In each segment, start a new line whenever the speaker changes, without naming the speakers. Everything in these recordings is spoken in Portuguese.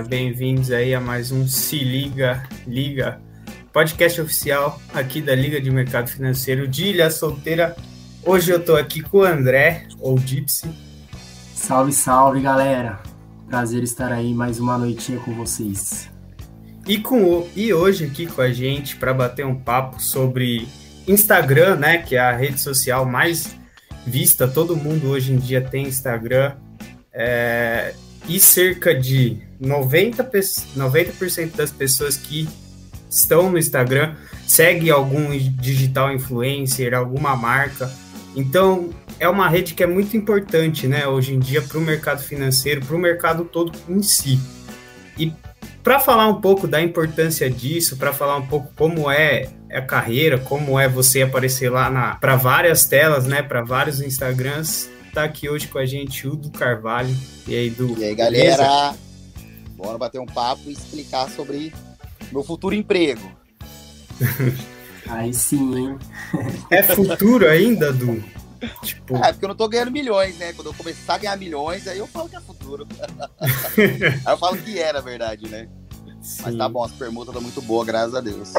galera, bem-vindos aí a mais um Se Liga Liga, podcast oficial aqui da Liga de Mercado Financeiro de Ilha Solteira. Hoje eu tô aqui com o André, ou Gypsy.
Salve, salve, galera. Prazer estar aí mais uma noitinha com vocês.
E, com o, e hoje aqui com a gente para bater um papo sobre Instagram, né, que é a rede social mais vista, todo mundo hoje em dia tem Instagram. É, e cerca de 90%, 90 das pessoas que estão no Instagram seguem algum digital influencer, alguma marca. Então, é uma rede que é muito importante, né, hoje em dia, para o mercado financeiro, para o mercado todo em si. E para falar um pouco da importância disso, para falar um pouco como é a carreira, como é você aparecer lá para várias telas, né, para vários Instagrams, tá aqui hoje com a gente o do Carvalho. E aí, do
E aí, galera? Beleza? Bora bater um papo e explicar sobre meu futuro emprego.
aí sim, hein?
É futuro ainda, Du?
Tipo... É, porque eu não tô ganhando milhões, né? Quando eu começar a ganhar milhões, aí eu falo que é futuro. aí eu falo que é, na verdade, né? Sim. Mas tá bom, as permutas estão muito boas, graças a Deus.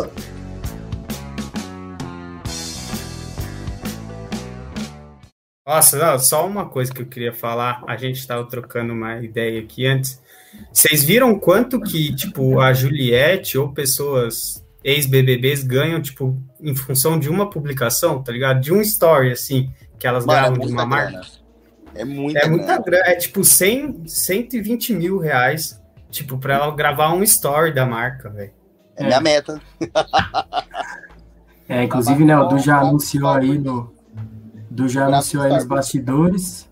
Nossa, não, só uma coisa que eu queria falar. A gente estava trocando uma ideia aqui antes. Vocês viram quanto que, tipo, a Juliette ou pessoas ex-BBBs ganham, tipo, em função de uma publicação, tá ligado? De um story, assim, que elas Mano, gravam é de uma grana. marca.
É muita
É muita grana. É, tipo, 100, 120 mil reais, tipo, pra ela gravar um story da marca, velho.
É minha meta.
é, inclusive, né, o Du já anunciou aí no Du já anunciou aí nos bastidores.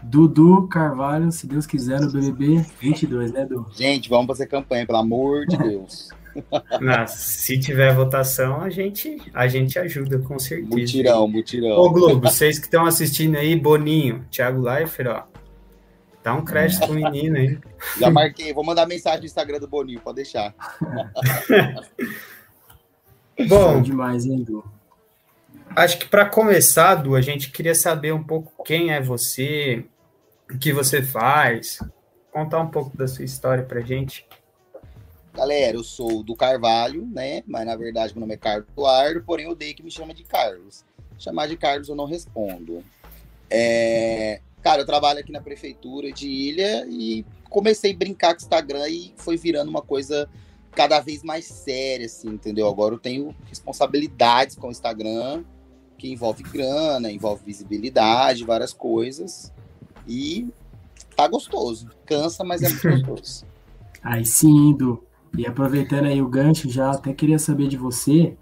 Dudu Carvalho, se Deus quiser, no BBB 22, né, Du?
Gente, vamos fazer campanha, pelo amor de Deus.
Nossa, se tiver votação, a gente, a gente ajuda, com certeza.
Mutirão, mutirão.
Ô, Globo, vocês que estão assistindo aí, Boninho, Thiago Leifert, ó. Dá um crédito pro menino aí.
Já marquei, vou mandar mensagem no Instagram do Boninho, pode deixar.
Bom,
demais, hein, Du?
Acho que para começar, Du, a gente queria saber um pouco quem é você, o que você faz, contar um pouco da sua história para gente.
Galera, eu sou do Carvalho, né? Mas na verdade meu nome é Carlos Eduardo, porém eu odeio que me chama de Carlos. Chamar de Carlos eu não respondo. É... Cara, eu trabalho aqui na prefeitura de Ilha e comecei a brincar com o Instagram e foi virando uma coisa cada vez mais séria, assim, entendeu? Agora eu tenho responsabilidades com o Instagram que envolve grana, envolve visibilidade, várias coisas. E tá gostoso. Cansa, mas é muito gostoso.
Aí sim, Du. E aproveitando aí o gancho, já até queria saber de você.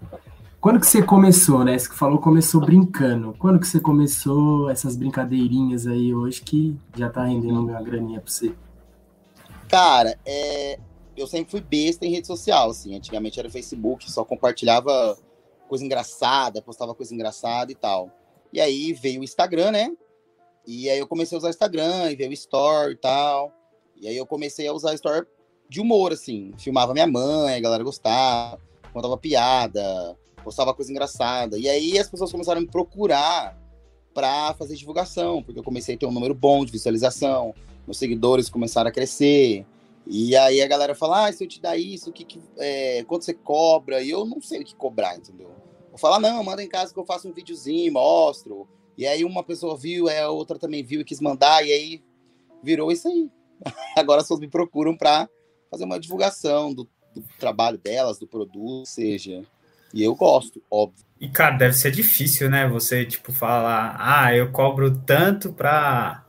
Quando que você começou, né? Você falou começou brincando. Quando que você começou essas brincadeirinhas aí hoje que já tá rendendo uma graninha pra você?
Cara, é... eu sempre fui besta em rede social, assim. Antigamente era Facebook, só compartilhava coisa engraçada, postava coisa engraçada e tal. E aí veio o Instagram, né? E aí eu comecei a usar o Instagram e veio o Story e tal. E aí eu comecei a usar o Story de humor, assim. Filmava minha mãe, a galera gostava, contava piada, postava coisa engraçada. E aí as pessoas começaram a me procurar para fazer divulgação, porque eu comecei a ter um número bom de visualização, meus seguidores começaram a crescer. E aí a galera fala, ah, se eu te dar isso, o que, que é, quanto você cobra? E eu não sei o que cobrar, entendeu? Vou falar, não, manda em casa que eu faço um videozinho, mostro. E aí uma pessoa viu, a outra também viu e quis mandar, e aí virou isso aí. Agora as pessoas me procuram para fazer uma divulgação do, do, trabalho delas, do produto, seja. E eu gosto, óbvio.
E, cara, deve ser difícil, né? Você, tipo, falar, ah, eu cobro tanto para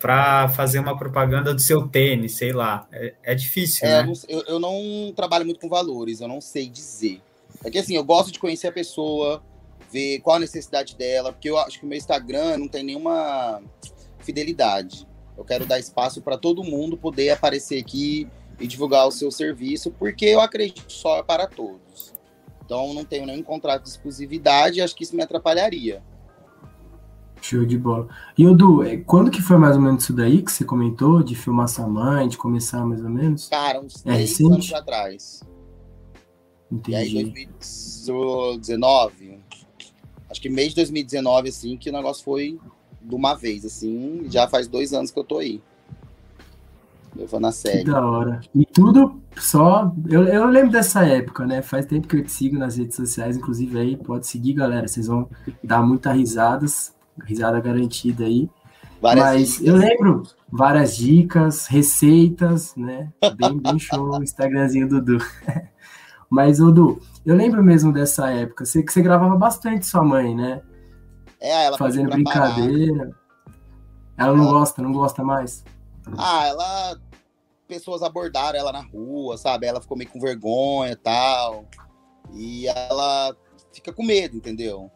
para fazer uma propaganda do seu tênis, sei lá. É, é difícil, é,
né? Eu, eu, não trabalho muito com valores, eu não sei dizer. É que assim, eu gosto de conhecer a pessoa, ver qual a necessidade dela, porque eu acho que o meu Instagram não tem nenhuma fidelidade. Eu quero dar espaço para todo mundo poder aparecer aqui e divulgar o seu serviço, porque eu acredito só é para todos. Então não tenho nenhum contrato de exclusividade, acho que isso me atrapalharia.
Show de bola. E Odu, é, quando que foi mais ou menos isso daí que você comentou, de filmar sua mãe, de começar mais ou menos?
Cara, uns é três recente? anos atrás. Entendi. E aí, 2019, acho que mês de 2019, assim, que o negócio foi de uma vez, assim, já faz dois anos que eu tô aí. Levando a sério.
Que da hora. E tudo só. Eu, eu lembro dessa época, né? Faz tempo que eu te sigo nas redes sociais, inclusive aí, pode seguir, galera. Vocês vão dar muitas risadas, risada garantida aí. Várias Mas dicas. eu lembro várias dicas, receitas, né? Bem, bem show o Instagramzinho do Dudu. Mas, Dudu, eu lembro mesmo dessa época, você, que você gravava bastante sua mãe, né?
É, ela
Fazendo brincadeira. Ela não ela... gosta, não gosta mais?
Ah, ela. Pessoas abordaram ela na rua, sabe? Ela ficou meio com vergonha e tal. E ela fica com medo, entendeu?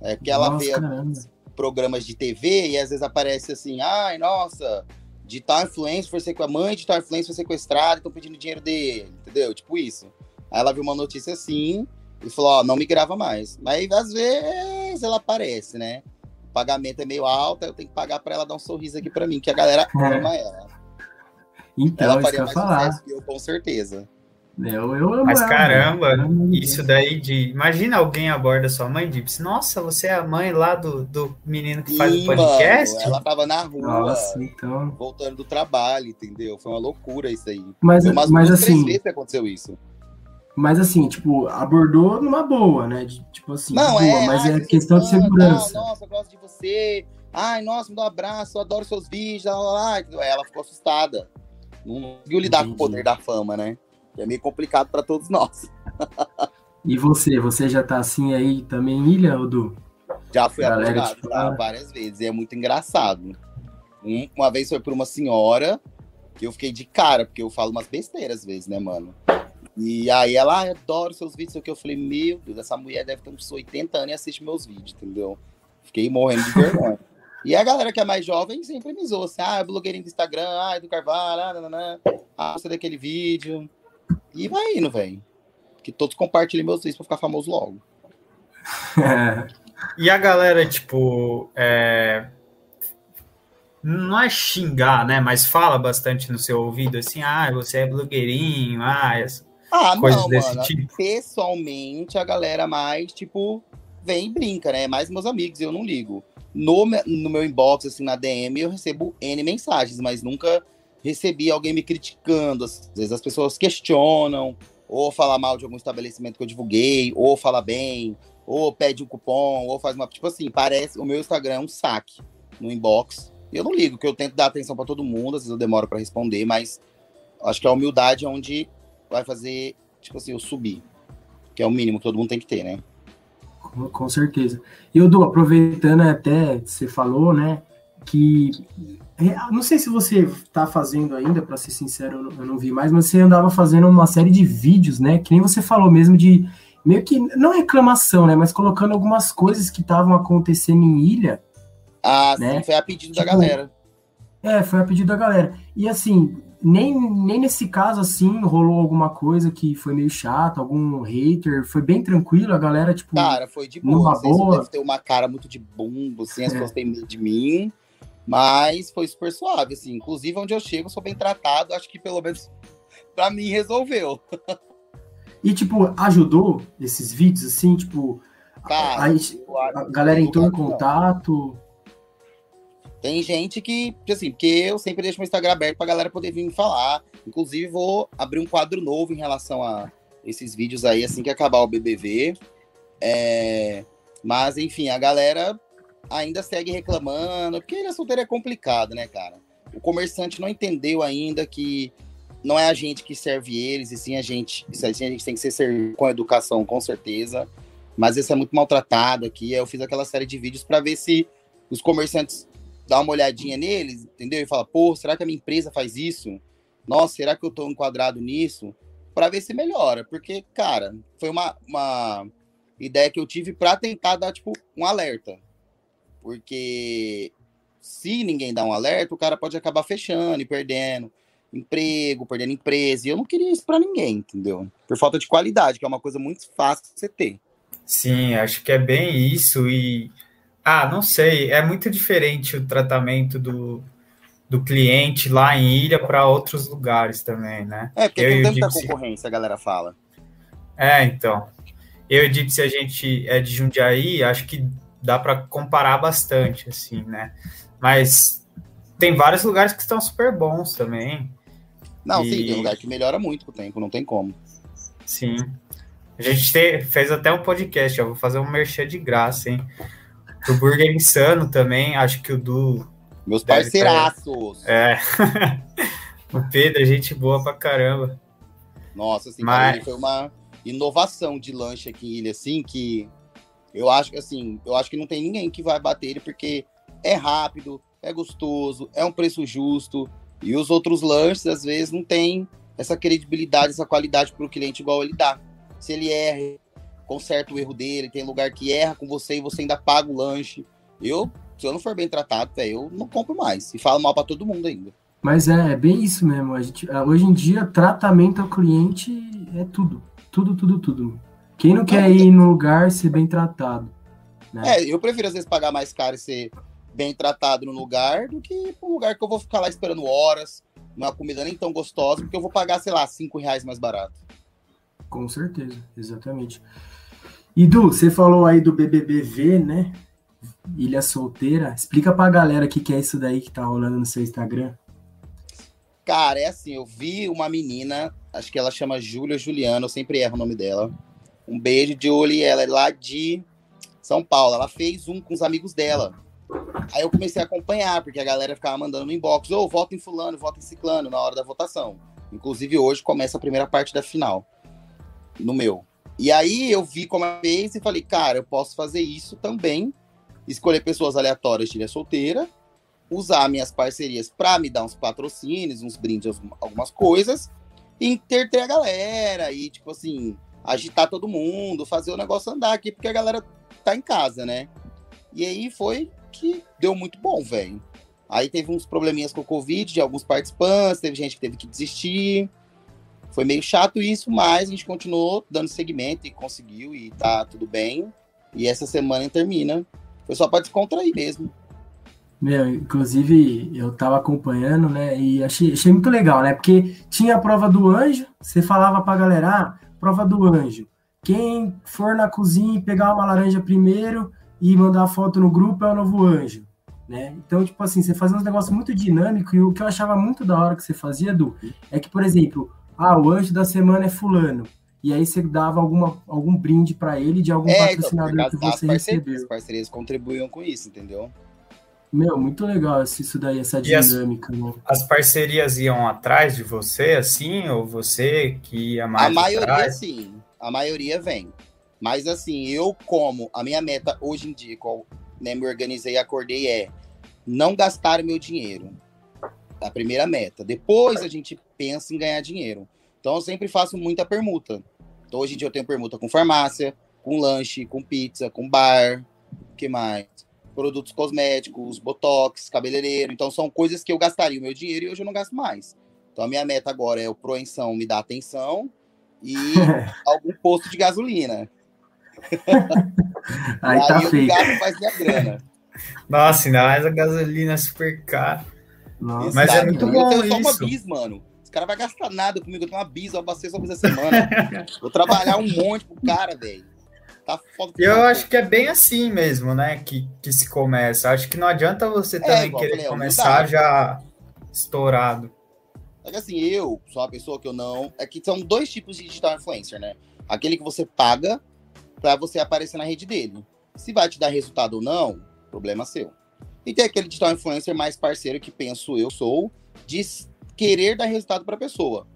É porque ela vê caramba. Programas de TV e às vezes aparece assim, ai, nossa, de tal influência foi com a mãe, de tal influência foi sequestrada, estão pedindo dinheiro dele, entendeu? Tipo isso. Aí ela viu uma notícia assim e falou, ó, não me grava mais. Mas às vezes ela aparece, né? O pagamento é meio alto, eu tenho que pagar para ela dar um sorriso aqui para mim, que a galera é. ama ela.
Então, ela faria mais falar. sucesso
que eu, com certeza.
Eu, eu amo
Mas caramba, isso daí de. Imagina alguém aborda sua mãe e diz: Nossa, você é a mãe lá do, do menino que faz o podcast?
Mano, ela tava na rua,
Nossa, então...
voltando do trabalho, entendeu? Foi uma loucura isso aí.
Mas, mas assim.
vezes que aconteceu isso.
Mas assim, tipo, abordou numa boa, né? De, tipo assim,
não,
boa,
é,
mas é questão de segurança.
Não, nossa, eu gosto de você. Ai, nossa, me dá um abraço, eu adoro seus vídeos. Lá, lá, lá. Ela ficou assustada. Não conseguiu lidar Entendi. com o poder da fama, né? Que é meio complicado para todos nós.
e você, você já tá assim aí também em ilha, Odu?
Já fui abordado tipo, várias vezes, e é muito engraçado. Uma vez foi por uma senhora que eu fiquei de cara, porque eu falo umas besteiras às vezes, né, mano? E aí ela, ah, adoro seus vídeos, o que eu falei, meu Deus, essa mulher deve ter uns 80 anos e assiste meus vídeos, entendeu? Fiquei morrendo de vergonha. e a galera que é mais jovem sempre me zoou, assim, ah, é blogueirinho do Instagram, ah, é do Carvalho, ah, nananã, ah, você daquele vídeo. E vai indo, velho. Que todos compartilhem meus vídeos pra ficar famoso logo.
e a galera, tipo, é... não é xingar, né? Mas fala bastante no seu ouvido, assim, ah, você é blogueirinho, ah, essa
ah, Coisas não, desse mano. Tipo. Pessoalmente, a galera mais, tipo, vem e brinca, né? Mais meus amigos, eu não ligo. No, no meu inbox, assim, na DM, eu recebo N mensagens, mas nunca recebi alguém me criticando. Às vezes as pessoas questionam, ou falar mal de algum estabelecimento que eu divulguei, ou fala bem, ou pede um cupom, ou faz uma. Tipo assim, parece. O meu Instagram é um saque no inbox. Eu não ligo, que eu tento dar atenção para todo mundo, às vezes eu demoro para responder, mas acho que a humildade é onde vai fazer, tipo assim, eu subir. Que é o mínimo que todo mundo tem que ter, né?
Com, com certeza. E eu dou, aproveitando até, você falou, né, que é, não sei se você está fazendo ainda, para ser sincero, eu não vi mais, mas você andava fazendo uma série de vídeos, né? Que nem você falou mesmo de meio que não reclamação, né? Mas colocando algumas coisas que estavam acontecendo em ilha.
Ah, né? sim, foi a pedido tipo, da galera.
É, foi a pedido da galera. E assim, nem, nem nesse caso, assim, rolou alguma coisa que foi meio chata, algum hater, foi bem tranquilo, a galera, tipo.
Cara, foi de boa. Não boa. deve ter uma cara muito de bumbo, assim, as é. pessoas têm medo de mim, mas foi super suave, assim. Inclusive, onde eu chego, sou bem tratado, acho que pelo menos pra mim resolveu.
e, tipo, ajudou esses vídeos, assim, tipo. Cara, a, a, a galera entrou em contato.
Tem gente que, assim, porque eu sempre deixo meu Instagram aberto pra galera poder vir me falar. Inclusive, vou abrir um quadro novo em relação a esses vídeos aí, assim que acabar o BBV. É... Mas, enfim, a galera ainda segue reclamando, porque ele solteiro é complicado, né, cara? O comerciante não entendeu ainda que não é a gente que serve eles, e sim a gente. A gente tem que ser servido com educação, com certeza. Mas esse é muito maltratado aqui. Eu fiz aquela série de vídeos para ver se os comerciantes dá uma olhadinha neles, entendeu? E fala, pô, será que a minha empresa faz isso? Nossa, será que eu tô enquadrado nisso? Para ver se melhora. Porque, cara, foi uma, uma ideia que eu tive para tentar dar, tipo, um alerta. Porque se ninguém dá um alerta, o cara pode acabar fechando e perdendo emprego, perdendo empresa. E eu não queria isso para ninguém, entendeu? Por falta de qualidade, que é uma coisa muito fácil de você ter.
Sim, acho que é bem isso. E ah, não sei. É muito diferente o tratamento do, do cliente lá em ilha para outros lugares também, né?
É, porque eu tem tanta concorrência, a galera fala.
É, então. Eu e se a gente é de Jundiaí, acho que dá para comparar bastante, assim, né? Mas tem vários lugares que estão super bons também.
Não, e... sim, tem lugar que melhora muito com o tempo, não tem como.
Sim. A gente te, fez até um podcast, ó, vou fazer um merchan de graça, hein? O Burger Insano também, acho que o do.
Meus parceiraços!
É. o Pedro, gente boa pra caramba.
Nossa, assim, Mas... foi uma inovação de lanche aqui em Ilha, assim, que eu acho que assim, eu acho que não tem ninguém que vai bater ele, porque é rápido, é gostoso, é um preço justo, e os outros lanches, às vezes, não tem essa credibilidade, essa qualidade para o cliente igual ele dá. Se ele erra, conserta o erro dele, tem lugar que erra com você e você ainda paga o lanche. Eu, se eu não for bem tratado, véio, eu não compro mais. E falo mal para todo mundo ainda.
Mas é, é bem isso mesmo. A gente, hoje em dia, tratamento ao cliente é tudo. Tudo, tudo, tudo. Quem não quer ir no lugar ser bem tratado? Né?
É, eu prefiro às vezes pagar mais caro e ser bem tratado no lugar do que um lugar que eu vou ficar lá esperando horas, uma comida nem tão gostosa, porque eu vou pagar, sei lá, cinco reais mais barato.
Com certeza, exatamente. E Du, você falou aí do BBBV, né? Ilha Solteira. Explica pra galera o que, que é isso daí que tá rolando no seu Instagram.
Cara, é assim, eu vi uma menina, acho que ela chama Júlia Juliana, eu sempre erro o nome dela. Um beijo, Julie, ela é lá de São Paulo. Ela fez um com os amigos dela. Aí eu comecei a acompanhar, porque a galera ficava mandando no inbox, ô, oh, voto em fulano, voto em ciclano, na hora da votação. Inclusive, hoje começa a primeira parte da final, no meu. E aí eu vi como ela fez e falei, cara, eu posso fazer isso também, escolher pessoas aleatórias de ilha solteira, usar minhas parcerias para me dar uns patrocínios, uns brindes, algumas coisas, e interter a galera, e tipo assim, agitar todo mundo, fazer o negócio andar aqui, porque a galera tá em casa, né? E aí foi que deu muito bom, velho. Aí teve uns probleminhas com o Covid de alguns participantes, teve gente que teve que desistir. Foi meio chato isso, mas a gente continuou dando seguimento e conseguiu, e tá tudo bem. E essa semana termina. Foi só para descontrair mesmo.
Meu, inclusive eu tava acompanhando, né? E achei, achei muito legal, né? Porque tinha a prova do anjo, você falava pra galera, ah, prova do anjo. Quem for na cozinha e pegar uma laranja primeiro, e mandar foto no grupo é o novo anjo. Né? Então, tipo assim, você fazia uns negócios muito dinâmicos, e o que eu achava muito da hora que você fazia, Du, é que, por exemplo, ah, o anjo da semana é fulano. E aí você dava alguma, algum brinde para ele de algum é, então, patrocinador então, que você recebeu. As
parcerias contribuíam com isso, entendeu?
Meu, muito legal isso daí, essa dinâmica.
As, né? as, parcerias iam atrás de você, assim, ou você que ia mais
A maioria, atrás? sim. A maioria vem. Mas assim, eu como, a minha meta hoje em dia, qual né, me organizei e acordei é não gastar meu dinheiro. A primeira meta. Depois a gente pensa em ganhar dinheiro. Então eu sempre faço muita permuta. Então hoje em dia eu tenho permuta com farmácia, com lanche, com pizza, com bar, que mais? Produtos cosméticos, botox, cabeleireiro. Então são coisas que eu gastaria o meu dinheiro e hoje eu não gasto mais. Então a minha meta agora é o Proensão me dar atenção e algum posto de gasolina.
aí, aí tá feio.
grana.
Nossa, ainda mais a gasolina super cara.
Nossa, Mas é muito bom eu tenho só uma bis, mano. Os caras vão gastar nada comigo. Eu tenho uma bis, eu abasteço uma vez a semana. Vou trabalhar um monte pro cara, velho.
Tá foda. Eu acho que é bem assim mesmo, né? Que, que se começa. Acho que não adianta você é, também querer falei, começar já estourado.
É que assim, eu sou uma pessoa que eu não. É que são dois tipos de digital influencer, né? Aquele que você paga para você aparecer na rede dele. Se vai te dar resultado ou não, problema seu. E tem aquele digital influencer mais parceiro que penso eu sou de querer dar resultado para a pessoa.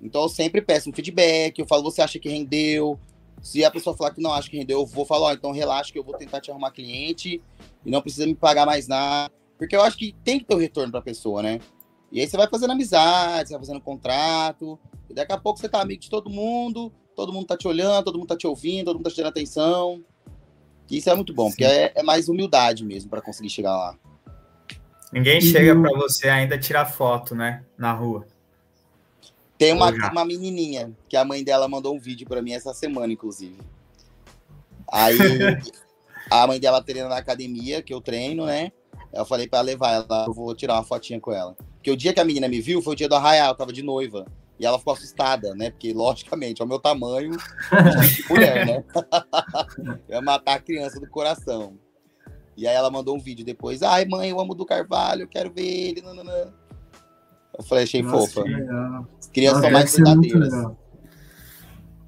Então eu sempre peço um feedback, eu falo, você acha que rendeu? Se a pessoa falar que não acha que rendeu, eu vou falar, ó, então relaxa que eu vou tentar te arrumar cliente e não precisa me pagar mais nada. Porque eu acho que tem que ter o um retorno para a pessoa, né? E aí você vai fazendo amizade, você vai fazendo contrato, e daqui a pouco você tá amigo de todo mundo, todo mundo tá te olhando, todo mundo tá te ouvindo, todo mundo tá te dando atenção. isso é muito bom, Sim. porque é, é, mais humildade mesmo para conseguir chegar lá.
Ninguém chega para você ainda tirar foto, né, na rua.
Tem uma, uma menininha que a mãe dela mandou um vídeo para mim essa semana, inclusive. Aí a mãe dela treina na academia, que eu treino, né? Eu falei para levar ela, eu vou tirar uma fotinha com ela. Porque o dia que a menina me viu foi o dia do arraial, eu tava de noiva. E ela ficou assustada, né? Porque, logicamente, é o meu tamanho de mulher, né? eu ia matar a criança do coração. E aí ela mandou um vídeo depois. Ai, mãe, eu amo do Carvalho, eu quero ver ele. Nananã. Eu falei, achei
Nossa,
fofa.
que Nossa,
são mais verdadeiras.
legal.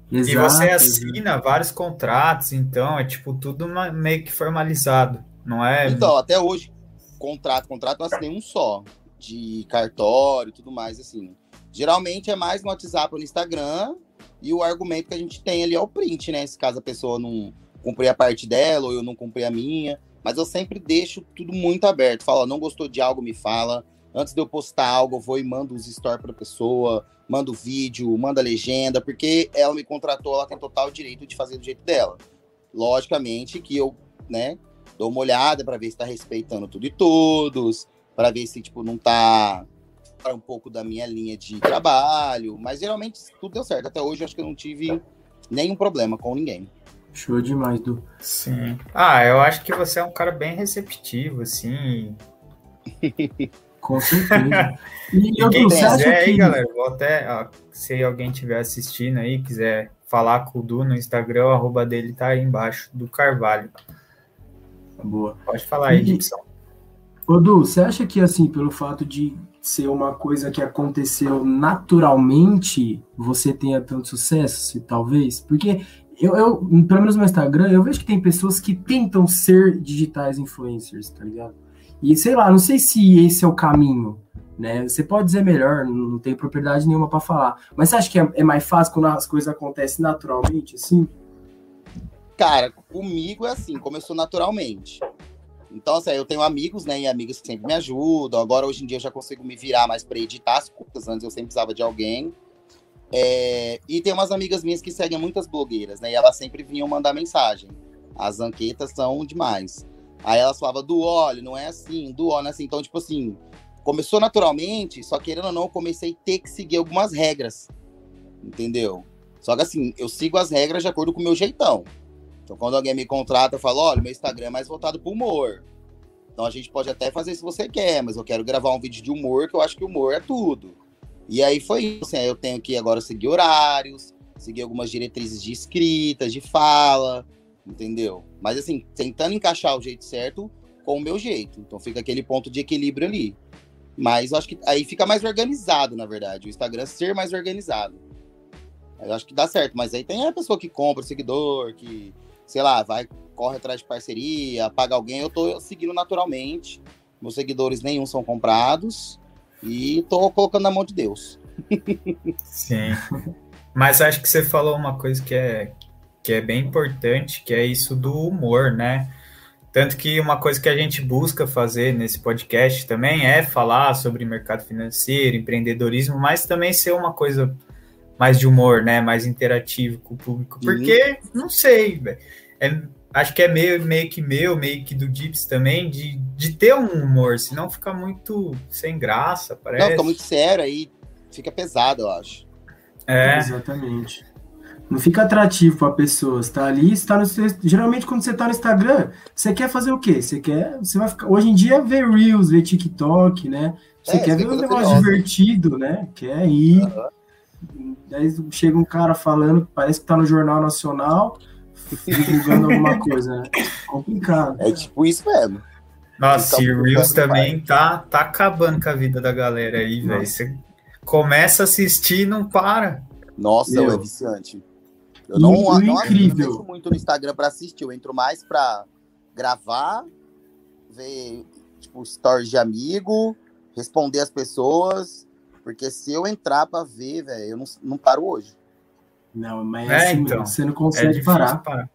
E
Exato,
você
exato.
assina vários contratos, então é tipo tudo meio que formalizado, não é?
Então, até hoje, contrato, contrato não assinei um só, de cartório e tudo mais, assim. Geralmente é mais no WhatsApp ou no Instagram, e o argumento que a gente tem ali é o print, né? Se caso a pessoa não cumprir a parte dela, ou eu não cumprir a minha. Mas eu sempre deixo tudo muito aberto. Fala, não gostou de algo, me fala. Antes de eu postar algo, eu vou e mando os stories pra pessoa, mando vídeo, mando a legenda, porque ela me contratou, ela tem total direito de fazer do jeito dela. Logicamente que eu, né, dou uma olhada para ver se tá respeitando tudo e todos, para ver se tipo não tá fora um pouco da minha linha de trabalho, mas geralmente tudo deu certo. Até hoje eu acho que eu não tive nenhum problema com ninguém.
Show demais, Du.
Sim. Ah, eu acho que você é um cara bem receptivo, assim.
Com certeza. E,
E
eu,
quem quiser aí,
que...
galera, vou até. ó, se alguém estiver assistindo aí, quiser falar com o Du no Instagram, o arroba dele tá aí embaixo, do Carvalho.
Boa.
Pode falar aí, Gibson.
Ô, Du, você acha que, assim, pelo fato de ser uma coisa que aconteceu naturalmente, você tenha tanto sucesso, se talvez? Porque eu, eu, pelo menos no Instagram, eu vejo que tem pessoas que tentam ser digitais influencers, tá ligado? E sei lá, não sei se esse é o caminho, né? Você pode dizer melhor, não tenho propriedade nenhuma pra falar. Mas você acha que é, é mais fácil quando as coisas acontecem naturalmente, assim?
Cara, comigo é assim, começou naturalmente. Então, assim, eu tenho amigos, né, e amigas que sempre me ajudam. Agora, hoje em dia, eu já consigo me virar mais para editar as coisas. Antes, eu sempre precisava de alguém. É, E tem umas amigas minhas que seguem muitas blogueiras, né, e elas sempre vinham mandar mensagem. As anquetas são demais. Aí elas falavam, do óleo, não é assim, do óleo, não é assim. Então, tipo assim, começou naturalmente, só querendo ou não, eu comecei a ter que seguir algumas regras. Entendeu? Só que assim, eu sigo as regras de acordo com o meu jeitão. Então, quando alguém me contrata, eu falo: olha, meu Instagram é mais voltado para humor. Então, a gente pode até fazer se você quer, mas eu quero gravar um vídeo de humor, que eu acho que humor é tudo. E aí foi isso. Assim, aí eu tenho que agora seguir horários, seguir algumas diretrizes de escrita, de fala, entendeu? Mas, assim, tentando encaixar o jeito certo com o meu jeito. Então, fica aquele ponto de equilíbrio ali. Mas eu acho que aí fica mais organizado, na verdade. O Instagram ser mais organizado. Eu acho que dá certo, mas aí tem a pessoa que compra o seguidor, que, sei lá, vai, corre atrás de parceria, paga alguém. Eu tô seguindo naturalmente. Meus seguidores nenhum são comprados. E tô colocando na mão de Deus.
Sim. Mas acho que você falou uma coisa que é, que é bem importante, que é isso do humor, né? Tanto que uma coisa que a gente busca fazer nesse podcast também é falar sobre mercado financeiro, empreendedorismo, mas também ser uma coisa mais de humor, né? Mais interativo com o público. Porque, não sei, velho. É, acho que é meio, meio que meu, meio que do Dips também, de, de ter um humor, senão fica muito sem graça, parece.
Não, fica muito sério aí, fica pesado, eu acho.
É,
Exatamente. Não fica atrativo para pessoas. Tá ali, está no seu- geralmente quando você tá no Instagram, você quer fazer o quê? Você quer, você vai ficar hoje em dia ver Reels, ver TikTok, né? Você
É,
quer ver
é
um negócio
curiosa.
divertido, né? Quer ir.
Aham.
Daí chega um cara falando, parece que tá no Jornal Nacional, divulgando alguma coisa, né? Complicado.
É tipo isso mesmo.
Nossa,
Então,
e o Reels também tá, tá acabando com a vida da galera aí, velho. Você começa a assistir e não para.
Nossa,
Meu.
é viciante. Eu não,
o
não, não
incrível-
entro muito no Instagram pra assistir, eu entro mais pra gravar, ver tipo stories de amigo, responder as pessoas, porque se eu entrar pra ver, velho, eu não, não paro hoje.
Não, mas é,
É,
assim
então.
você não
É
consegue
difícil
parar.
parar.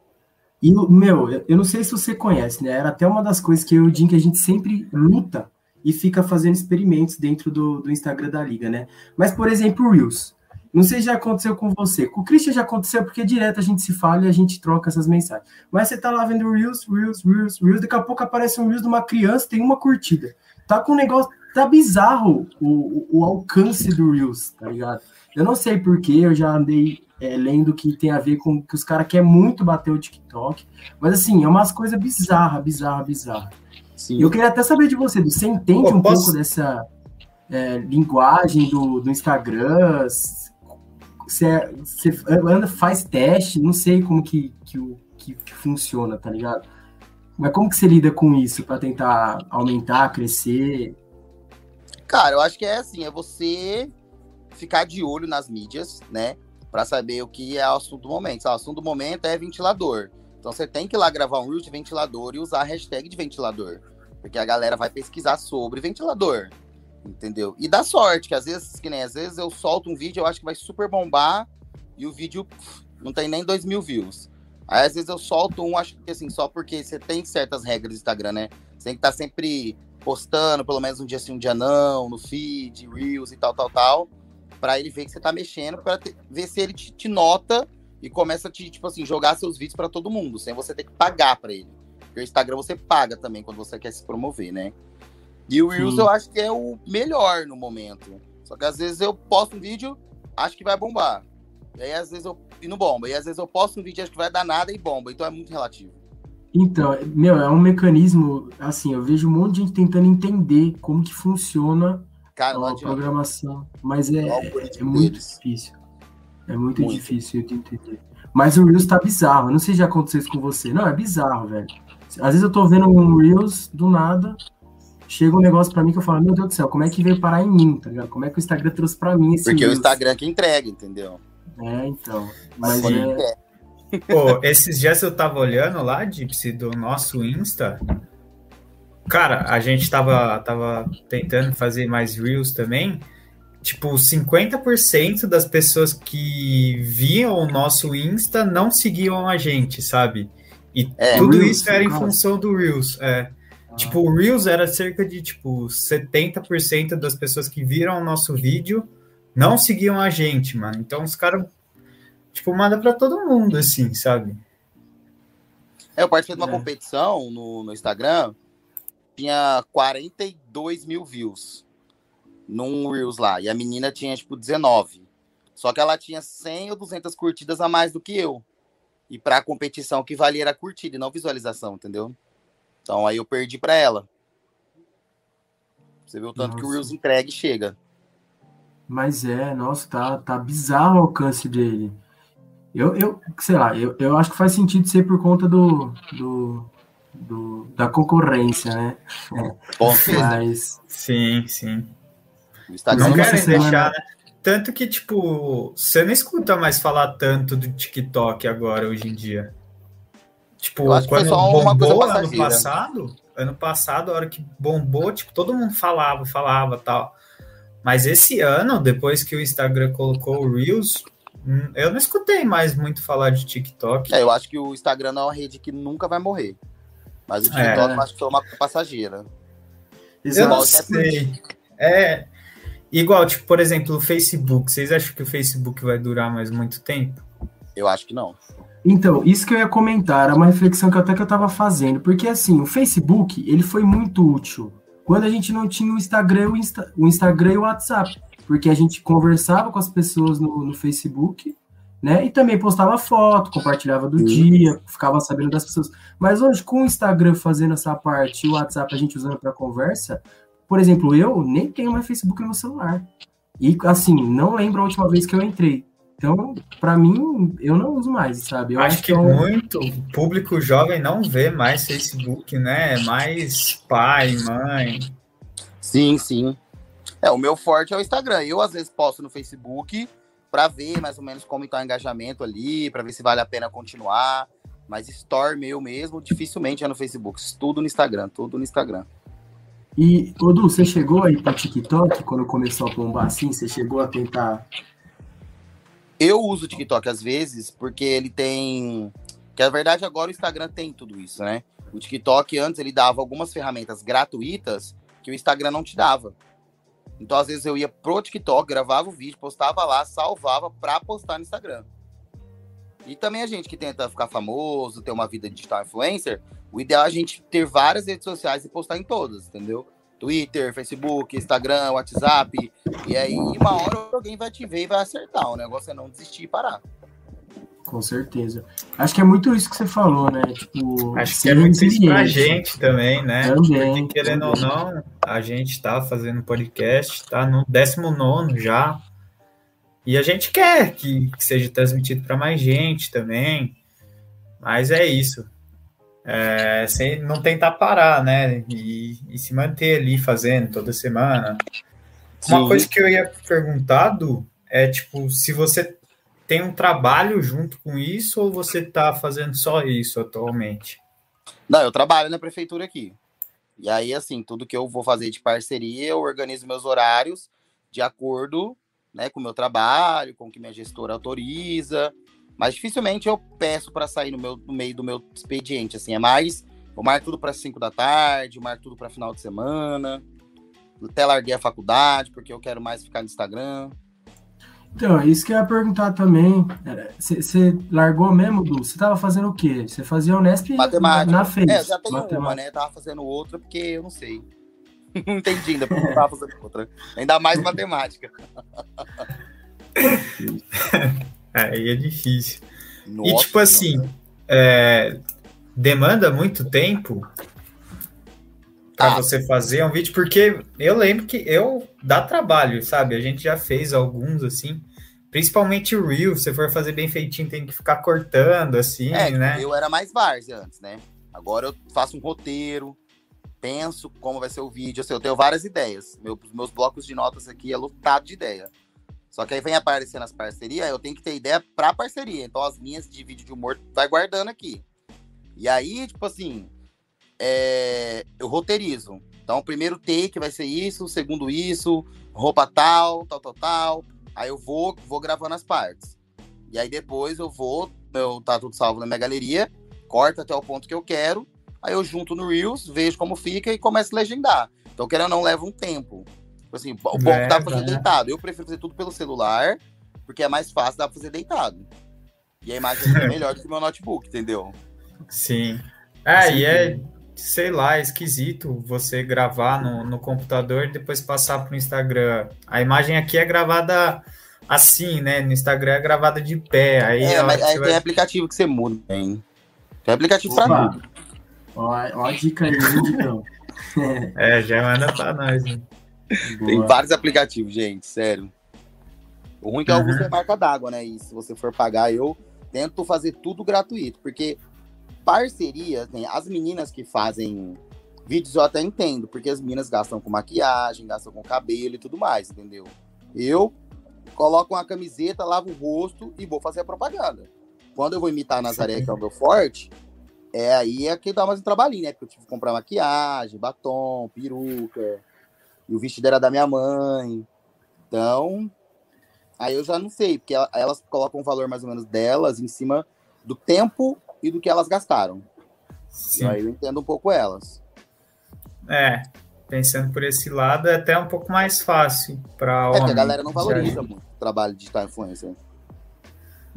E, meu, eu- eu não sei se você conhece, né? Era até uma das coisas que eu e o Jim, que a gente sempre luta e fica fazendo experimentos dentro do, do Instagram da Liga, né? Mas, por exemplo, o Reels. Não sei se já aconteceu com você. Com o Christian já aconteceu, porque direto a gente se fala e a gente troca essas mensagens. Mas você tá lá vendo Reels, Reels, Reels, Reels, daqui a pouco aparece um Reels de uma criança, tem uma curtida. Tá com um negócio, tá bizarro o, o, o alcance do Reels, tá ligado? Eu não sei porquê, eu já andei é, lendo que tem a ver com que os caras querem muito bater o TikTok. Mas assim, é umas coisas bizarras, bizarras, bizarras.
Sim.
E eu queria até saber de você, você entende
Pô,
um
posso-
pouco dessa é, linguagem do, do Instagram? Você, você anda, faz teste, não sei como que, que, que, que funciona, tá ligado? Mas como que você lida com isso para tentar aumentar, crescer?
Cara, eu acho que é assim, é você ficar de olho nas mídias, né? Pra saber o que é o assunto do momento. O assunto do momento é ventilador. Então você tem que ir lá gravar um reel de ventilador e usar a hashtag de ventilador. Porque a galera vai pesquisar sobre ventilador. Entendeu? E dá sorte, que às vezes, que nem às vezes eu solto um vídeo, eu acho que vai super bombar e o vídeo pff, não tem nem 2 mil views. Aí às vezes eu solto um, acho que assim, só porque você tem certas regras do Instagram, né? Você tem que estar tá sempre postando, pelo menos um dia sim, um dia não, no feed, Reels e tal, tal, tal, para ele ver que você tá mexendo, para ver se ele te, te, nota e começa a te, tipo assim, jogar seus vídeos para todo mundo, sem você ter que pagar para ele. Porque o Instagram você paga também quando você quer se promover, né? E o Reels Sim. eu acho que é o melhor no momento. Só que às vezes eu posto um vídeo, acho que vai bombar. E aí às vezes eu. E não bomba. E às vezes eu posto um vídeo, acho que vai dar nada e bomba. Então é muito relativo.
Então, meu, é um mecanismo, assim, eu vejo um monte de gente tentando entender como que funciona Cara, a programação. Mas é, é muito deles. difícil. É muito, muito, difícil de entender. Mas o Reels tá bizarro. Eu não sei se já aconteceu isso com você. Não, é bizarro, velho. Às vezes eu tô vendo um Reels do nada, chega um negócio para mim que eu falo, meu Deus do céu, como é que veio parar em mim, tá ligado? Como é que o Instagram trouxe para mim esse
Porque news? o Instagram que entrega, entendeu?
É, então. Mas, Mas é...
Pô, esses dias eu tava olhando lá, Dipsy, do nosso Insta. Cara, a gente tava, tava tentando fazer mais Reels também. Tipo, 50% das pessoas que viam o nosso Insta não seguiam a gente, sabe? E é, tudo Reels, isso era em função do Reels. É. Tipo, o Reels era cerca de, tipo, 70% das pessoas que viram o nosso vídeo não seguiam a gente, mano. Então os caras, tipo, manda para todo mundo, assim, sabe?
É, eu participei de uma é. competição no, no Instagram, tinha 42 mil views num Reels lá, e a menina tinha, tipo, 19. Só que ela tinha 100 ou 200 curtidas a mais do que eu. E pra competição, o que valia era curtida e não visualização, entendeu? Então aí eu perdi para ela. Você viu o tanto nossa. que o Reels entrega e chega.
Mas é, nossa, tá, tá bizarro o alcance dele. Eu, eu sei lá, eu, eu acho que faz sentido ser por conta do, do, do da concorrência, né?
Bom, Mas... Sim, sim. Não querem semana... deixar, né? Tanto que, tipo, você não escuta mais falar tanto do TikTok agora, hoje em dia. Tipo, quando bombou ano passado, ano passado, a hora que bombou, tipo, todo mundo falava, falava tal. Mas esse ano, depois que o Instagram colocou o Reels, hum, eu não escutei mais muito falar de TikTok.
É, eu acho que o Instagram não é uma rede que nunca vai morrer. Mas o TikTok é. eu acho que foi uma passageira.
Eu não sei. É igual, tipo, por exemplo, o Facebook. Vocês acham que o Facebook vai durar mais muito tempo?
Eu acho que não.
Então, isso que eu ia comentar, é uma reflexão que até que eu estava fazendo, porque assim, o Facebook, ele foi muito útil quando a gente não tinha o Instagram, o, Insta, o Instagram e o WhatsApp, porque a gente conversava com as pessoas no, no Facebook, né, e também postava foto, compartilhava do dia, ficava sabendo das pessoas. Mas hoje, com o Instagram fazendo essa parte e o WhatsApp a gente usando para conversa, por exemplo, eu nem tenho mais Facebook no meu celular. E assim, não lembro a última vez que eu entrei. Então, para mim, eu não uso mais, sabe? Eu
acho, acho que é um... muito público jovem não vê mais Facebook, né? É mais pai, mãe.
Sim, sim. É, o meu forte é o Instagram. Eu às vezes posto no Facebook para ver mais ou menos como está o engajamento ali, para ver se vale a pena continuar. Mas store meu mesmo, dificilmente é no Facebook. Tudo no Instagram, tudo no Instagram.
E, Odu, você chegou aí para TikTok quando começou a bombar assim? Você chegou a tentar
eu uso o TikTok às vezes porque ele tem. Que na verdade agora o Instagram tem tudo isso, né? O TikTok antes ele dava algumas ferramentas gratuitas que o Instagram não te dava. Então às vezes eu ia pro TikTok, gravava o vídeo, postava lá, salvava pra postar no Instagram. E também a gente que tenta ficar famoso, ter uma vida digital influencer, o ideal é a gente ter várias redes sociais e postar em todas, entendeu? Twitter, Facebook, Instagram, WhatsApp. E aí, uma hora alguém vai te ver e vai acertar. O negócio é não desistir e parar.
Com certeza. Acho que é muito isso que você falou, né? Tipo,
Acho que é muito isso pra gente também, né? Também, Porque, querendo também. ou não, a gente tá fazendo podcast, tá no 19 já. E a gente quer que, que seja transmitido para mais gente também. Mas é isso é, sem não tentar parar, né? E, e, se manter ali fazendo toda semana. Uma Sim. coisa que eu ia perguntado é, tipo, se você tem um trabalho junto com isso ou você está fazendo só isso atualmente?
Não, eu trabalho na prefeitura aqui. E aí, assim, tudo que eu vou fazer de parceria, eu organizo meus horários de acordo né, com o meu trabalho, com o que minha gestora autoriza. Mas dificilmente eu peço para sair no, meu, no meio do meu expediente. Assim, é mais. Eu marco tudo para 5 da tarde, marco tudo para final de semana. Até larguei a faculdade, porque eu quero mais ficar no Instagram.
Então, é isso que eu ia perguntar também. Você largou mesmo, Du? Você tava fazendo o quê? Você fazia Unesp
Matemática.
na FES?
É, já tenho uma, né? Tava fazendo outra porque eu não sei. não entendi ainda porque eu tava fazendo outra. Ainda mais matemática.
Aí é difícil. Nossa, e tipo assim, é, demanda muito tempo para ah. você fazer um vídeo, porque eu lembro que eu dá trabalho, sabe? A gente já fez alguns assim, principalmente o Reel, se você for fazer bem feitinho, tem que ficar cortando assim, é, né?
Eu era mais várzea antes, né? Agora eu faço um roteiro, penso como vai ser o vídeo, assim, eu tenho várias ideias. Meu, meus blocos de notas aqui é lotado de ideia. Só que aí vem aparecendo as parcerias, eu tenho que ter ideia pra parceria. Então as minhas de vídeo de humor vai guardando aqui. E aí, tipo assim, é, eu roteirizo. Então, o primeiro take vai ser isso, o segundo isso, roupa tal, tal, tal, tal. Aí eu vou, vou gravando as partes. E aí depois eu vou, eu, tá tudo salvo na minha galeria, corto até o ponto que eu quero, aí eu junto no Reels, vejo como fica e começo a legendar. Então, querendo ou não, leva um tempo. Tipo assim, o ponto é, dá pra fazer deitado. Eu prefiro fazer tudo pelo celular, porque é mais fácil, dá pra fazer deitado. E a imagem é melhor do que o meu notebook, entendeu?
Sim. É, e é sei lá, é esquisito você gravar no, no computador e depois passar para o Instagram. A imagem aqui é gravada assim, né? No Instagram é gravada de pé. Aí,
é, mas aí vai... tem aplicativo que você muda, hein? Tem aplicativo para tudo.
Ó, ó a dica aí, então.
é, já manda para nós.
Tem vários aplicativos, gente, sério. O ruim é que uhum. alguns tem marca d'água, né? E se você for pagar, eu tento fazer tudo gratuito, porque parcerias, né? As meninas que fazem vídeos eu até entendo, porque as meninas gastam com maquiagem, gastam com cabelo e tudo mais, entendeu? Eu coloco uma camiseta, lavo o rosto e vou fazer a propaganda. Quando eu vou imitar a Nazaré, que é o meu forte, é aí é que dá mais um trabalhinho, né? Porque eu tive que comprar maquiagem, batom, peruca, e o vestido era da minha mãe. Então, aí eu já não sei, porque elas colocam o valor mais ou menos delas em cima do tempo e do que elas gastaram. Sim. Aí eu entendo um pouco elas.
É, pensando por esse lado, é até um pouco mais fácil para
É que a galera não valoriza muito o trabalho de digital influencer.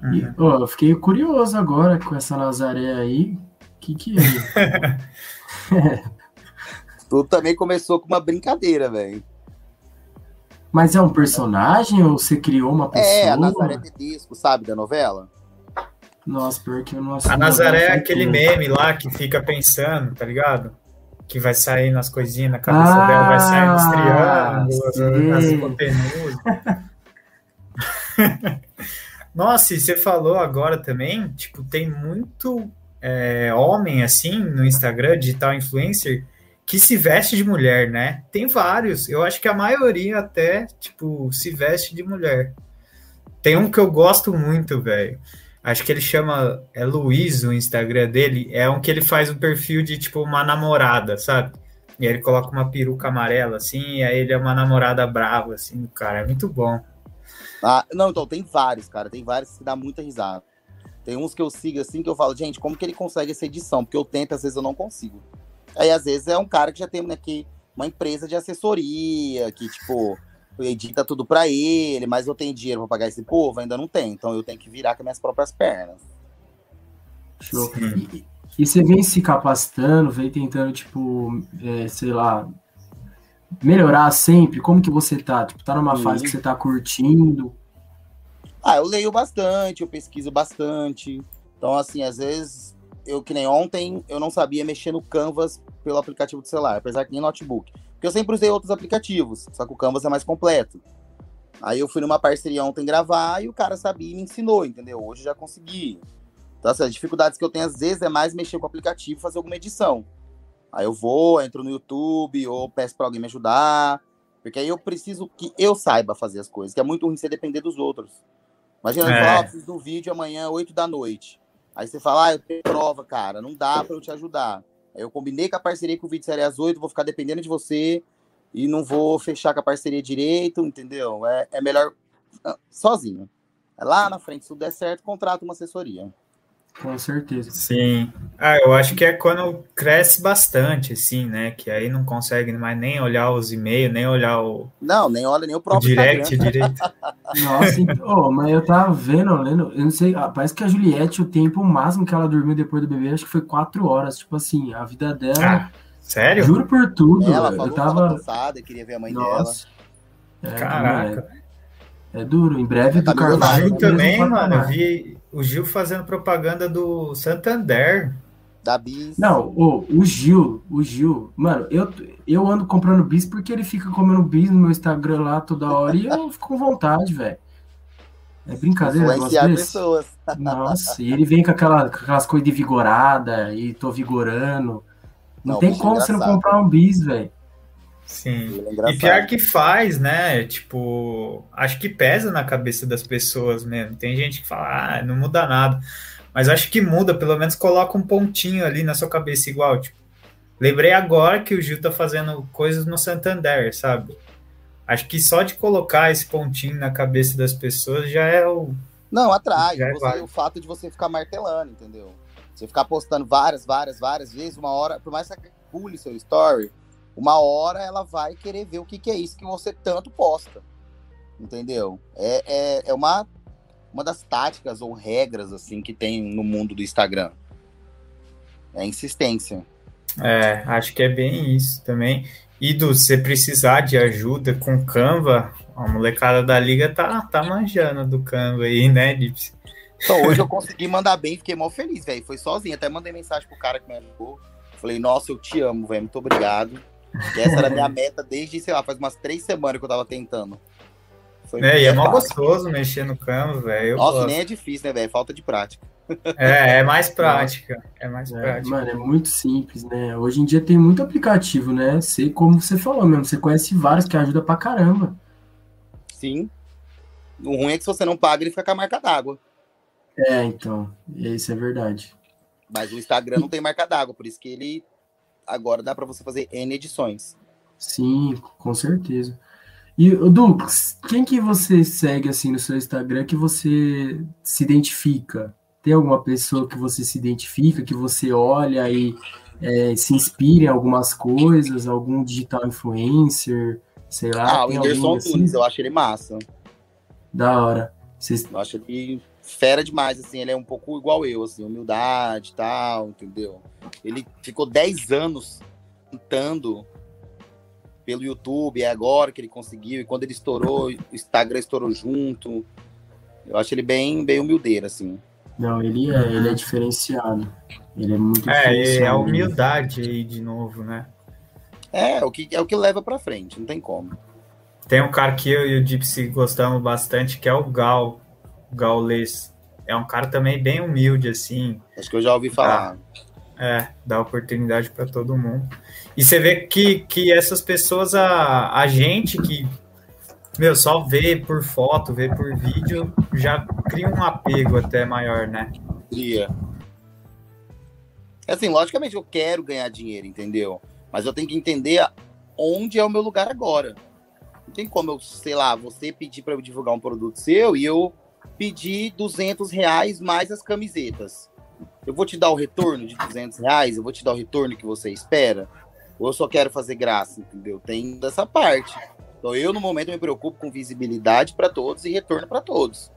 Uhum. E, oh, eu fiquei curioso agora com essa Nazaré aí. O que que é?
Tudo também começou com uma brincadeira, velho.
Mas é um personagem ou você criou uma pessoa?
É, a Nazaré Tedesco, sabe, da novela?
Nossa, pior que eu não
A Nazaré é aquele meme lá que fica pensando, tá ligado? Que vai sair nas coisinhas na cabeça ah, dela, vai sair nos triângulos, nas hipotenuses. Nossa, e você falou agora também, tipo, tem muito é, homem assim no Instagram, digital influencer, que se veste de mulher, né? Tem vários. Eu acho que a maioria até, tipo, se veste de mulher. Tem um que eu gosto muito, velho Acho que ele chama. É Luiz o Instagram dele. É um que ele faz um perfil de tipo uma namorada, sabe? E aí ele coloca uma peruca amarela, assim, e aí ele é uma namorada brava, assim, cara. É muito bom.
Ah, não, então, tem vários, cara. Tem vários que dá muita risada. Tem uns que eu sigo assim que eu falo, gente, como que ele consegue essa edição? Porque eu tento, às vezes eu não consigo. Aí, às vezes, é um cara que já tem aqui né, uma empresa de assessoria, que, tipo, edita tudo para ele, mas eu tenho dinheiro para pagar esse povo? Ainda não tem. Então eu tenho que virar com minhas próprias pernas.
Show. E, e, você vem se capacitando, vem tentando, tipo, é, sei lá, melhorar sempre? Como que você tá? Tipo, tá numa Sim. fase que você tá curtindo?
Ah, eu leio bastante, eu pesquiso bastante. Então, assim, às vezes, eu que nem ontem, eu não sabia mexer no Canvas pelo aplicativo do celular, apesar que nem notebook. Porque eu sempre usei outros aplicativos, só que o Canvas é mais completo. Aí eu fui numa parceria ontem gravar e o cara sabia e me ensinou, entendeu? Hoje já consegui. Então, assim, as dificuldades que eu tenho às vezes é mais mexer com o aplicativo e fazer alguma edição. Aí eu vou, entro no YouTube ou peço para alguém me ajudar. Porque aí eu preciso que eu saiba fazer as coisas, que é muito ruim você depender dos outros. Imagina,
É.
eu ah, preciso do vídeo amanhã, 8 da noite. Aí você fala, ah, eu tenho prova, cara, não dá pra eu te ajudar. Eu combinei com a parceria que o vídeo seria às 8, vou ficar dependendo de você e não vou fechar com a parceria direito, entendeu? É, é melhor ah, sozinho. É Lá na frente, se tudo der certo, contrata uma assessoria.
Com certeza.
Sim. Ah, eu acho que é quando cresce bastante, assim, né? Que aí não consegue mais nem olhar os e-mails, nem olhar o,
Não, nem olha nem o
o
próprio
direct
Instagram.
direito.
Nossa, então, oh, mas eu tava vendo, lendo, eu não sei, parece que a Juliette, o tempo máximo que ela dormiu depois do bebê, acho que foi quatro horas. Tipo assim, a vida dela,
Ah, sério?
juro por tudo,
Ela
eu
falou que tava cansada, queria ver a mãe
Nossa. É,
Caraca.
É, é duro. Em breve
Tá
do
O.
Carvalho. Mesmo
também, mano, eu vi o Gil fazendo propaganda do Santander.
Da Bis.
Não, ô, o Gil, o Gil, mano, eu, eu ando comprando bis porque ele fica comendo bis no meu Instagram lá toda hora e eu fico com vontade, velho. É brincadeira,
influenciar pessoas.
Nossa, e ele vem com, aquela, com aquelas coisas de vigorada e tô vigorando. Não,
Não,
tem como você não comprar um bis, velho.
Sim.
É
E pior que faz, né? Tipo, acho que pesa na cabeça das pessoas mesmo. Tem gente que fala, ah, não muda nada. Mas acho que muda, pelo menos coloca um pontinho ali na sua cabeça igual. Tipo, lembrei agora que o Gil tá fazendo coisas no Santander, sabe? Acho que só de colocar esse pontinho na cabeça das pessoas já é o.
Não, atrai.
É
Você- o fato de você ficar martelando, entendeu? Você ficar postando várias, várias, várias vezes, uma hora, por mais que você pule seu story, uma hora ela vai querer ver o que, que é isso que você tanto posta. Entendeu? É, é, é uma, uma das táticas ou regras assim que tem no mundo do Instagram. É insistência.
É, acho que é bem isso também. E do você precisar de ajuda com Canva, a molecada da liga tá, tá manjando do Canva aí, né, Dips?
Então, hoje eu consegui mandar bem, fiquei mal feliz, velho. Foi sozinho. Até mandei mensagem pro cara que me ajudou. Falei, nossa, eu te amo, velho. Muito obrigado. E essa era a minha meta desde, sei lá, faz umas três semanas que eu tava tentando. Foi
É, e é mó gostoso mexer no Canva, velho.
Nossa,
gosto.
nem é difícil, né, velho? Falta de prática.
É, é mais prática. É mais
É,
prática.
mano, é muito simples, né? Hoje em dia tem muito aplicativo, né? Você, como você falou mesmo, você conhece vários que ajudam pra caramba.
Sim. O ruim é que se você não paga, ele fica com a marca d'água.
É, então, isso é verdade.
Mas o Instagram não tem marca d'água, por isso que ele agora dá pra você fazer N edições.
Sim, com certeza. E, ô, Dux, quem que você segue assim no seu Instagram que você se identifica? Tem alguma pessoa que você se identifica, que você olha e é, se inspira em algumas coisas, algum digital influencer, sei lá,
Ah, o Whindersson
assim?
Nunes, eu acho ele massa.
Da hora. Vocês-
Eu acho ele fera demais, assim, ele é um pouco igual eu, assim, humildade e tal, entendeu? Ele ficou 10 anos tentando pelo YouTube, é agora que ele conseguiu, e quando ele estourou, o Instagram estourou junto. Eu acho ele bem, bem humildeiro, assim.
Não, ele é, ele é diferenciado. Ele é muito
É, é a humildade aí de novo, né?
É, o que, é o que leva pra frente, não tem como.
Tem um cara que eu e o Gypsy gostamos bastante, que é o Gal, o Gaules. É um cara também bem humilde, assim,
Acho que eu já ouvi falar.
é, dá oportunidade para todo mundo. E você vê que, que essas pessoas, a, a gente que, meu, só vê por foto, vê por vídeo, já cria um apego até maior, né?
Cria. Assim, logicamente eu quero ganhar dinheiro, entendeu? Mas eu tenho que entender onde é o meu lugar agora. Não tem como eu, sei lá, você pedir para eu divulgar um produto seu e eu pedir 200 reais mais as camisetas. Eu vou te dar o retorno de 200 reais? Eu vou te dar o retorno que você espera? Ou eu só quero fazer graça, entendeu? Tem dessa parte. Então eu, no momento, me preocupo com visibilidade para todos e retorno para todos.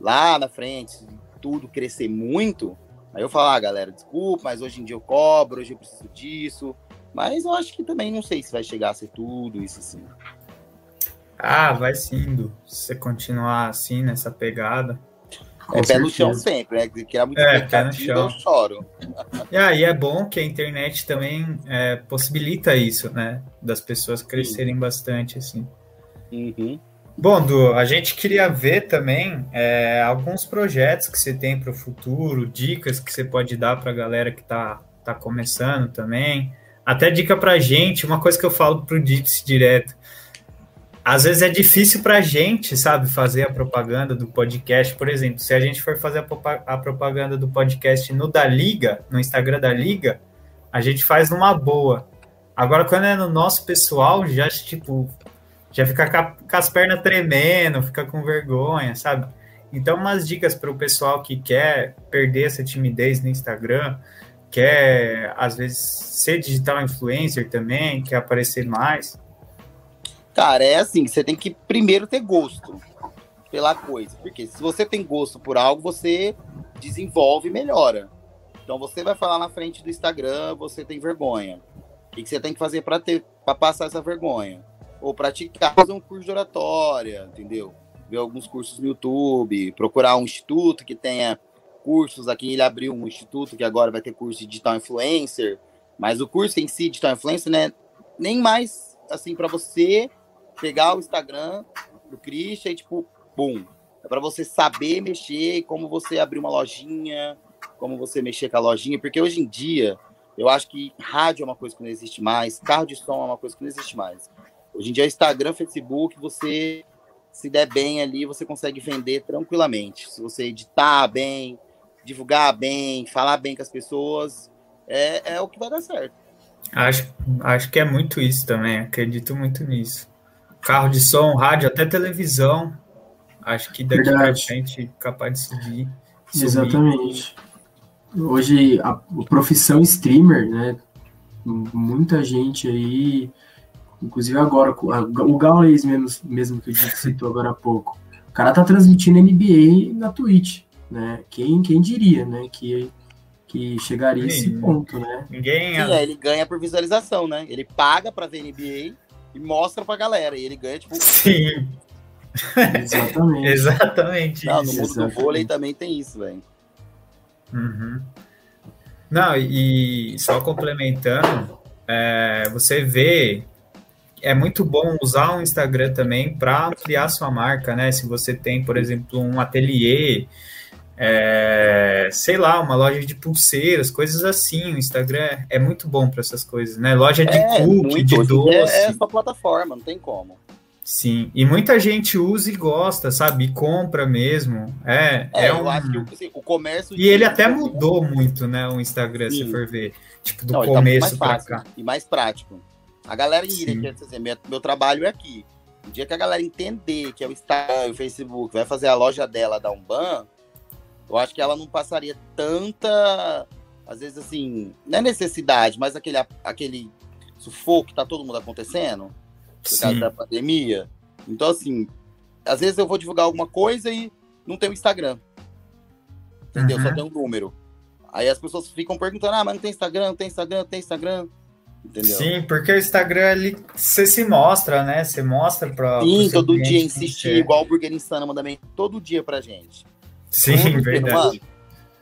Lá na frente, tudo crescer muito, aí eu falo, ah, galera, desculpa, mas hoje em dia eu cobro, hoje eu preciso disso. Mas eu acho que também não sei se vai chegar a ser tudo isso assim.
Ah, vai sim, Du. Se você continuar assim, nessa pegada.
Com
é pé no
certeza.
chão sempre, né? Que era muito
É, pé no
expectativa,
chão.
eu choro.
E aí é bom que a internet também é, possibilita isso, né? Das pessoas crescerem bastante, assim.
Uhum.
Bom, Du, a gente queria ver também é, alguns projetos que você tem para o futuro, dicas que você pode dar para a galera que está tá começando também. Até dica para a gente, uma coisa que eu falo para o direto. Às vezes é difícil para a gente, sabe, fazer a propaganda do podcast. Por exemplo, se a gente for fazer a propaganda do podcast no da Liga, no Instagram da Liga, a gente faz numa boa. Agora, quando é no nosso pessoal, já, tipo, já fica com as pernas tremendo, fica com vergonha, sabe? Então, umas dicas para o pessoal que quer perder essa timidez no Instagram, quer, às vezes, ser digital influencer também, quer aparecer mais
Cara, é assim, você tem que primeiro ter gosto pela coisa. Porque se você tem gosto por algo, você desenvolve e melhora. Então você vai falar na frente do Instagram, você tem vergonha. O que você tem que fazer para ter para passar essa vergonha? Ou praticar fazer um curso de oratória, entendeu? Ver alguns cursos no YouTube, procurar um instituto que tenha cursos. Aqui ele abriu um instituto que agora vai ter curso de digital influencer, mas o curso em si, digital influencer, né, nem mais assim para você pegar o Instagram do Christian e, tipo, bum. É para você saber mexer, como você abrir uma lojinha, como você mexer com a lojinha, porque hoje em dia, eu acho que rádio é uma coisa que não existe mais, carro de som é uma coisa que não existe mais. Hoje em dia, Instagram, Facebook, você se der bem ali, você consegue vender tranquilamente. Se você editar bem, divulgar bem, falar bem com as pessoas, é, é o que vai dar certo.
Acho, acho que é muito isso também, acredito muito nisso. Carro de som, rádio, até televisão. Acho que daqui para frente capaz de subir.
subir. Exatamente. Hoje a, a profissão streamer, né? Muita gente aí, inclusive agora, o Gaules mesmo, mesmo que o Dick citou agora há pouco. O cara tá transmitindo NBA na Twitch, né? Quem, quem diria, né? Que, que chegaria a esse ponto, né?
Ninguém. Sim, é, ele ganha por visualização, né? Ele paga para ver NBA e mostra pra galera. E ele ganha, tipo.
Sim. Exatamente. Exatamente.
Não, no mundo Exatamente. do vôlei também tem isso, velho.
Uhum. Não, e só complementando, é, você vê. É muito bom usar o Instagram também para ampliar sua marca, né? Se você tem, por exemplo, um ateliê, é, sei lá, uma loja de pulseiras, coisas assim. O Instagram é muito bom para essas coisas, né? Loja de é, cookie, de doce.
É, é sua plataforma, não tem como.
Sim, e muita gente usa e gosta, sabe? E compra mesmo. É, é, é um... eu acho que
assim, o comércio.
E ele até mudou muito, né? O Instagram, Sim. se for ver. Tipo, do não, tá começo tá para cá.
E mais prático. A galera iria, quer dizer, meu, meu trabalho é aqui. O dia que a galera entender que é o Instagram, o Facebook, vai fazer a loja dela da Umban, eu acho que ela não passaria tanta, às vezes assim, não é necessidade, mas aquele, aquele sufoco que tá todo mundo acontecendo por causa da pandemia. Então, assim, às vezes eu vou divulgar alguma coisa e não tem o Instagram. Entendeu? Uhum. Só tem um número. Aí as pessoas ficam perguntando: ah, mas não tem Instagram, não tem Instagram, não tem Instagram. Entendeu?
Sim, porque o Instagram ali você se mostra, né? Você mostra para
Sim, todo dia insistir, igual o Burger Insana manda bem todo dia pra gente.
Sim, verdade. Mano,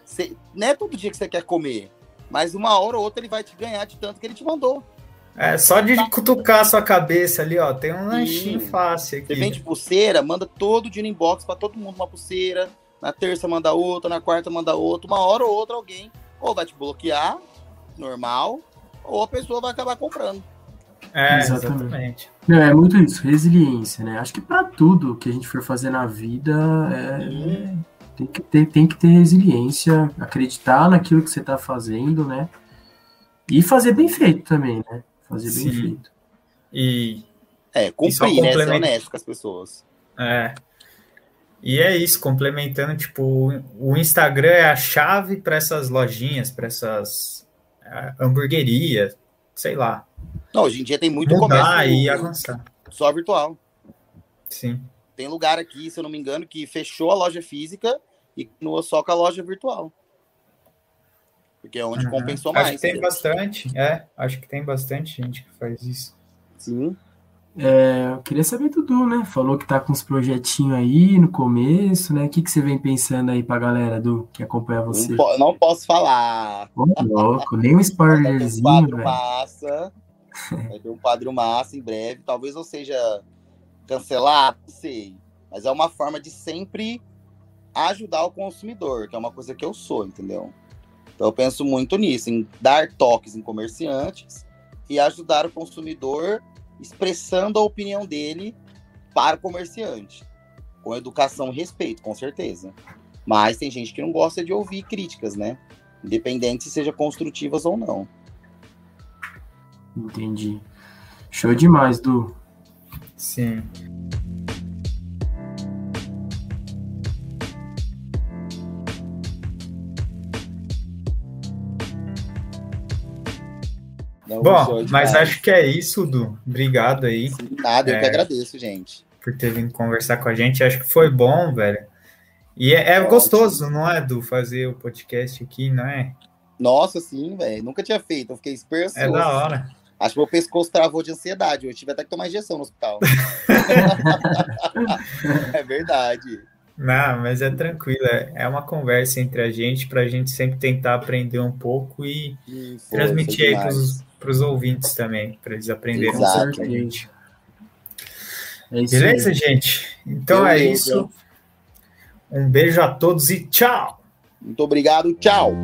você, não é todo dia que você quer comer, mas uma hora ou outra ele vai te ganhar de tanto que ele te mandou.
É, só de cutucar a sua cabeça ali, ó, tem um lanchinho fácil aqui.
Você vende pulseira, manda todo dia no inbox para todo mundo uma pulseira. Na terça manda outra, na quarta manda outra. Uma hora ou outra alguém ou vai te bloquear, normal, ou a pessoa vai acabar comprando.
É, exatamente.
É, é muito isso, resiliência, né? Acho que para tudo que a gente for fazer na vida é, tem que ter, tem que ter resiliência, acreditar naquilo que você está fazendo, né? E fazer bem feito também, né? Fazer Sim. bem feito.
E.
É, cumprir, né? Ser honesto com as pessoas.
É. E é isso, complementando, tipo, o Instagram é a chave para essas lojinhas, para essas uh, hamburguerias, sei lá.
Não, hoje em dia tem muito
Mudar comércio. e avançar.
Só virtual.
Sim.
Tem lugar aqui, se eu não me engano, que fechou a loja física e continua só com a loja virtual. Porque é onde uhum. compensou
acho
mais.
Acho que tem bastante, é. Acho que tem bastante gente que faz isso.
Sim.
É, eu queria saber Dudu, né? Falou que tá com uns projetinhos aí no começo, né? O que, que você vem pensando aí pra galera do que acompanha você?
Não, não posso falar.
Ô, louco, nem um spoilerzinho,
Vai ter um quadro massa. Vai ter um quadro massa em breve. Talvez não seja cancelar, não sei. Mas é uma forma de sempre ajudar o consumidor, que é uma coisa que eu sou, entendeu? Então eu penso muito nisso, em dar toques em comerciantes e ajudar o consumidor expressando a opinião dele para o comerciante. Com educação e respeito, com certeza. Mas tem gente que não gosta de ouvir críticas, né? Independente se sejam construtivas ou não.
Entendi. Show demais, Du.
Sim. Bom, mas acho que é isso, Du. Obrigado aí. Sim,
nada, eu é, que agradeço, gente.
Por ter vindo conversar com a gente. Acho que foi bom, velho. E é, é gostoso, não é, Du, fazer o podcast aqui, não é?
Nossa, sim, velho. Nunca tinha feito. Eu fiquei esperançoso.
É da hora.
Acho que meu pescoço travou de ansiedade. Eu tive até que tomar injeção no hospital. é verdade.
Não, mas é tranquilo. É, é uma conversa entre a gente para a gente sempre tentar aprender um pouco e Isso, transmitir aí para os ouvintes também, para eles aprenderem
Exato. com a gente.
É Beleza, aí. gente? Então é Beleza. é isso. Um beijo a todos e tchau!
Muito obrigado, tchau!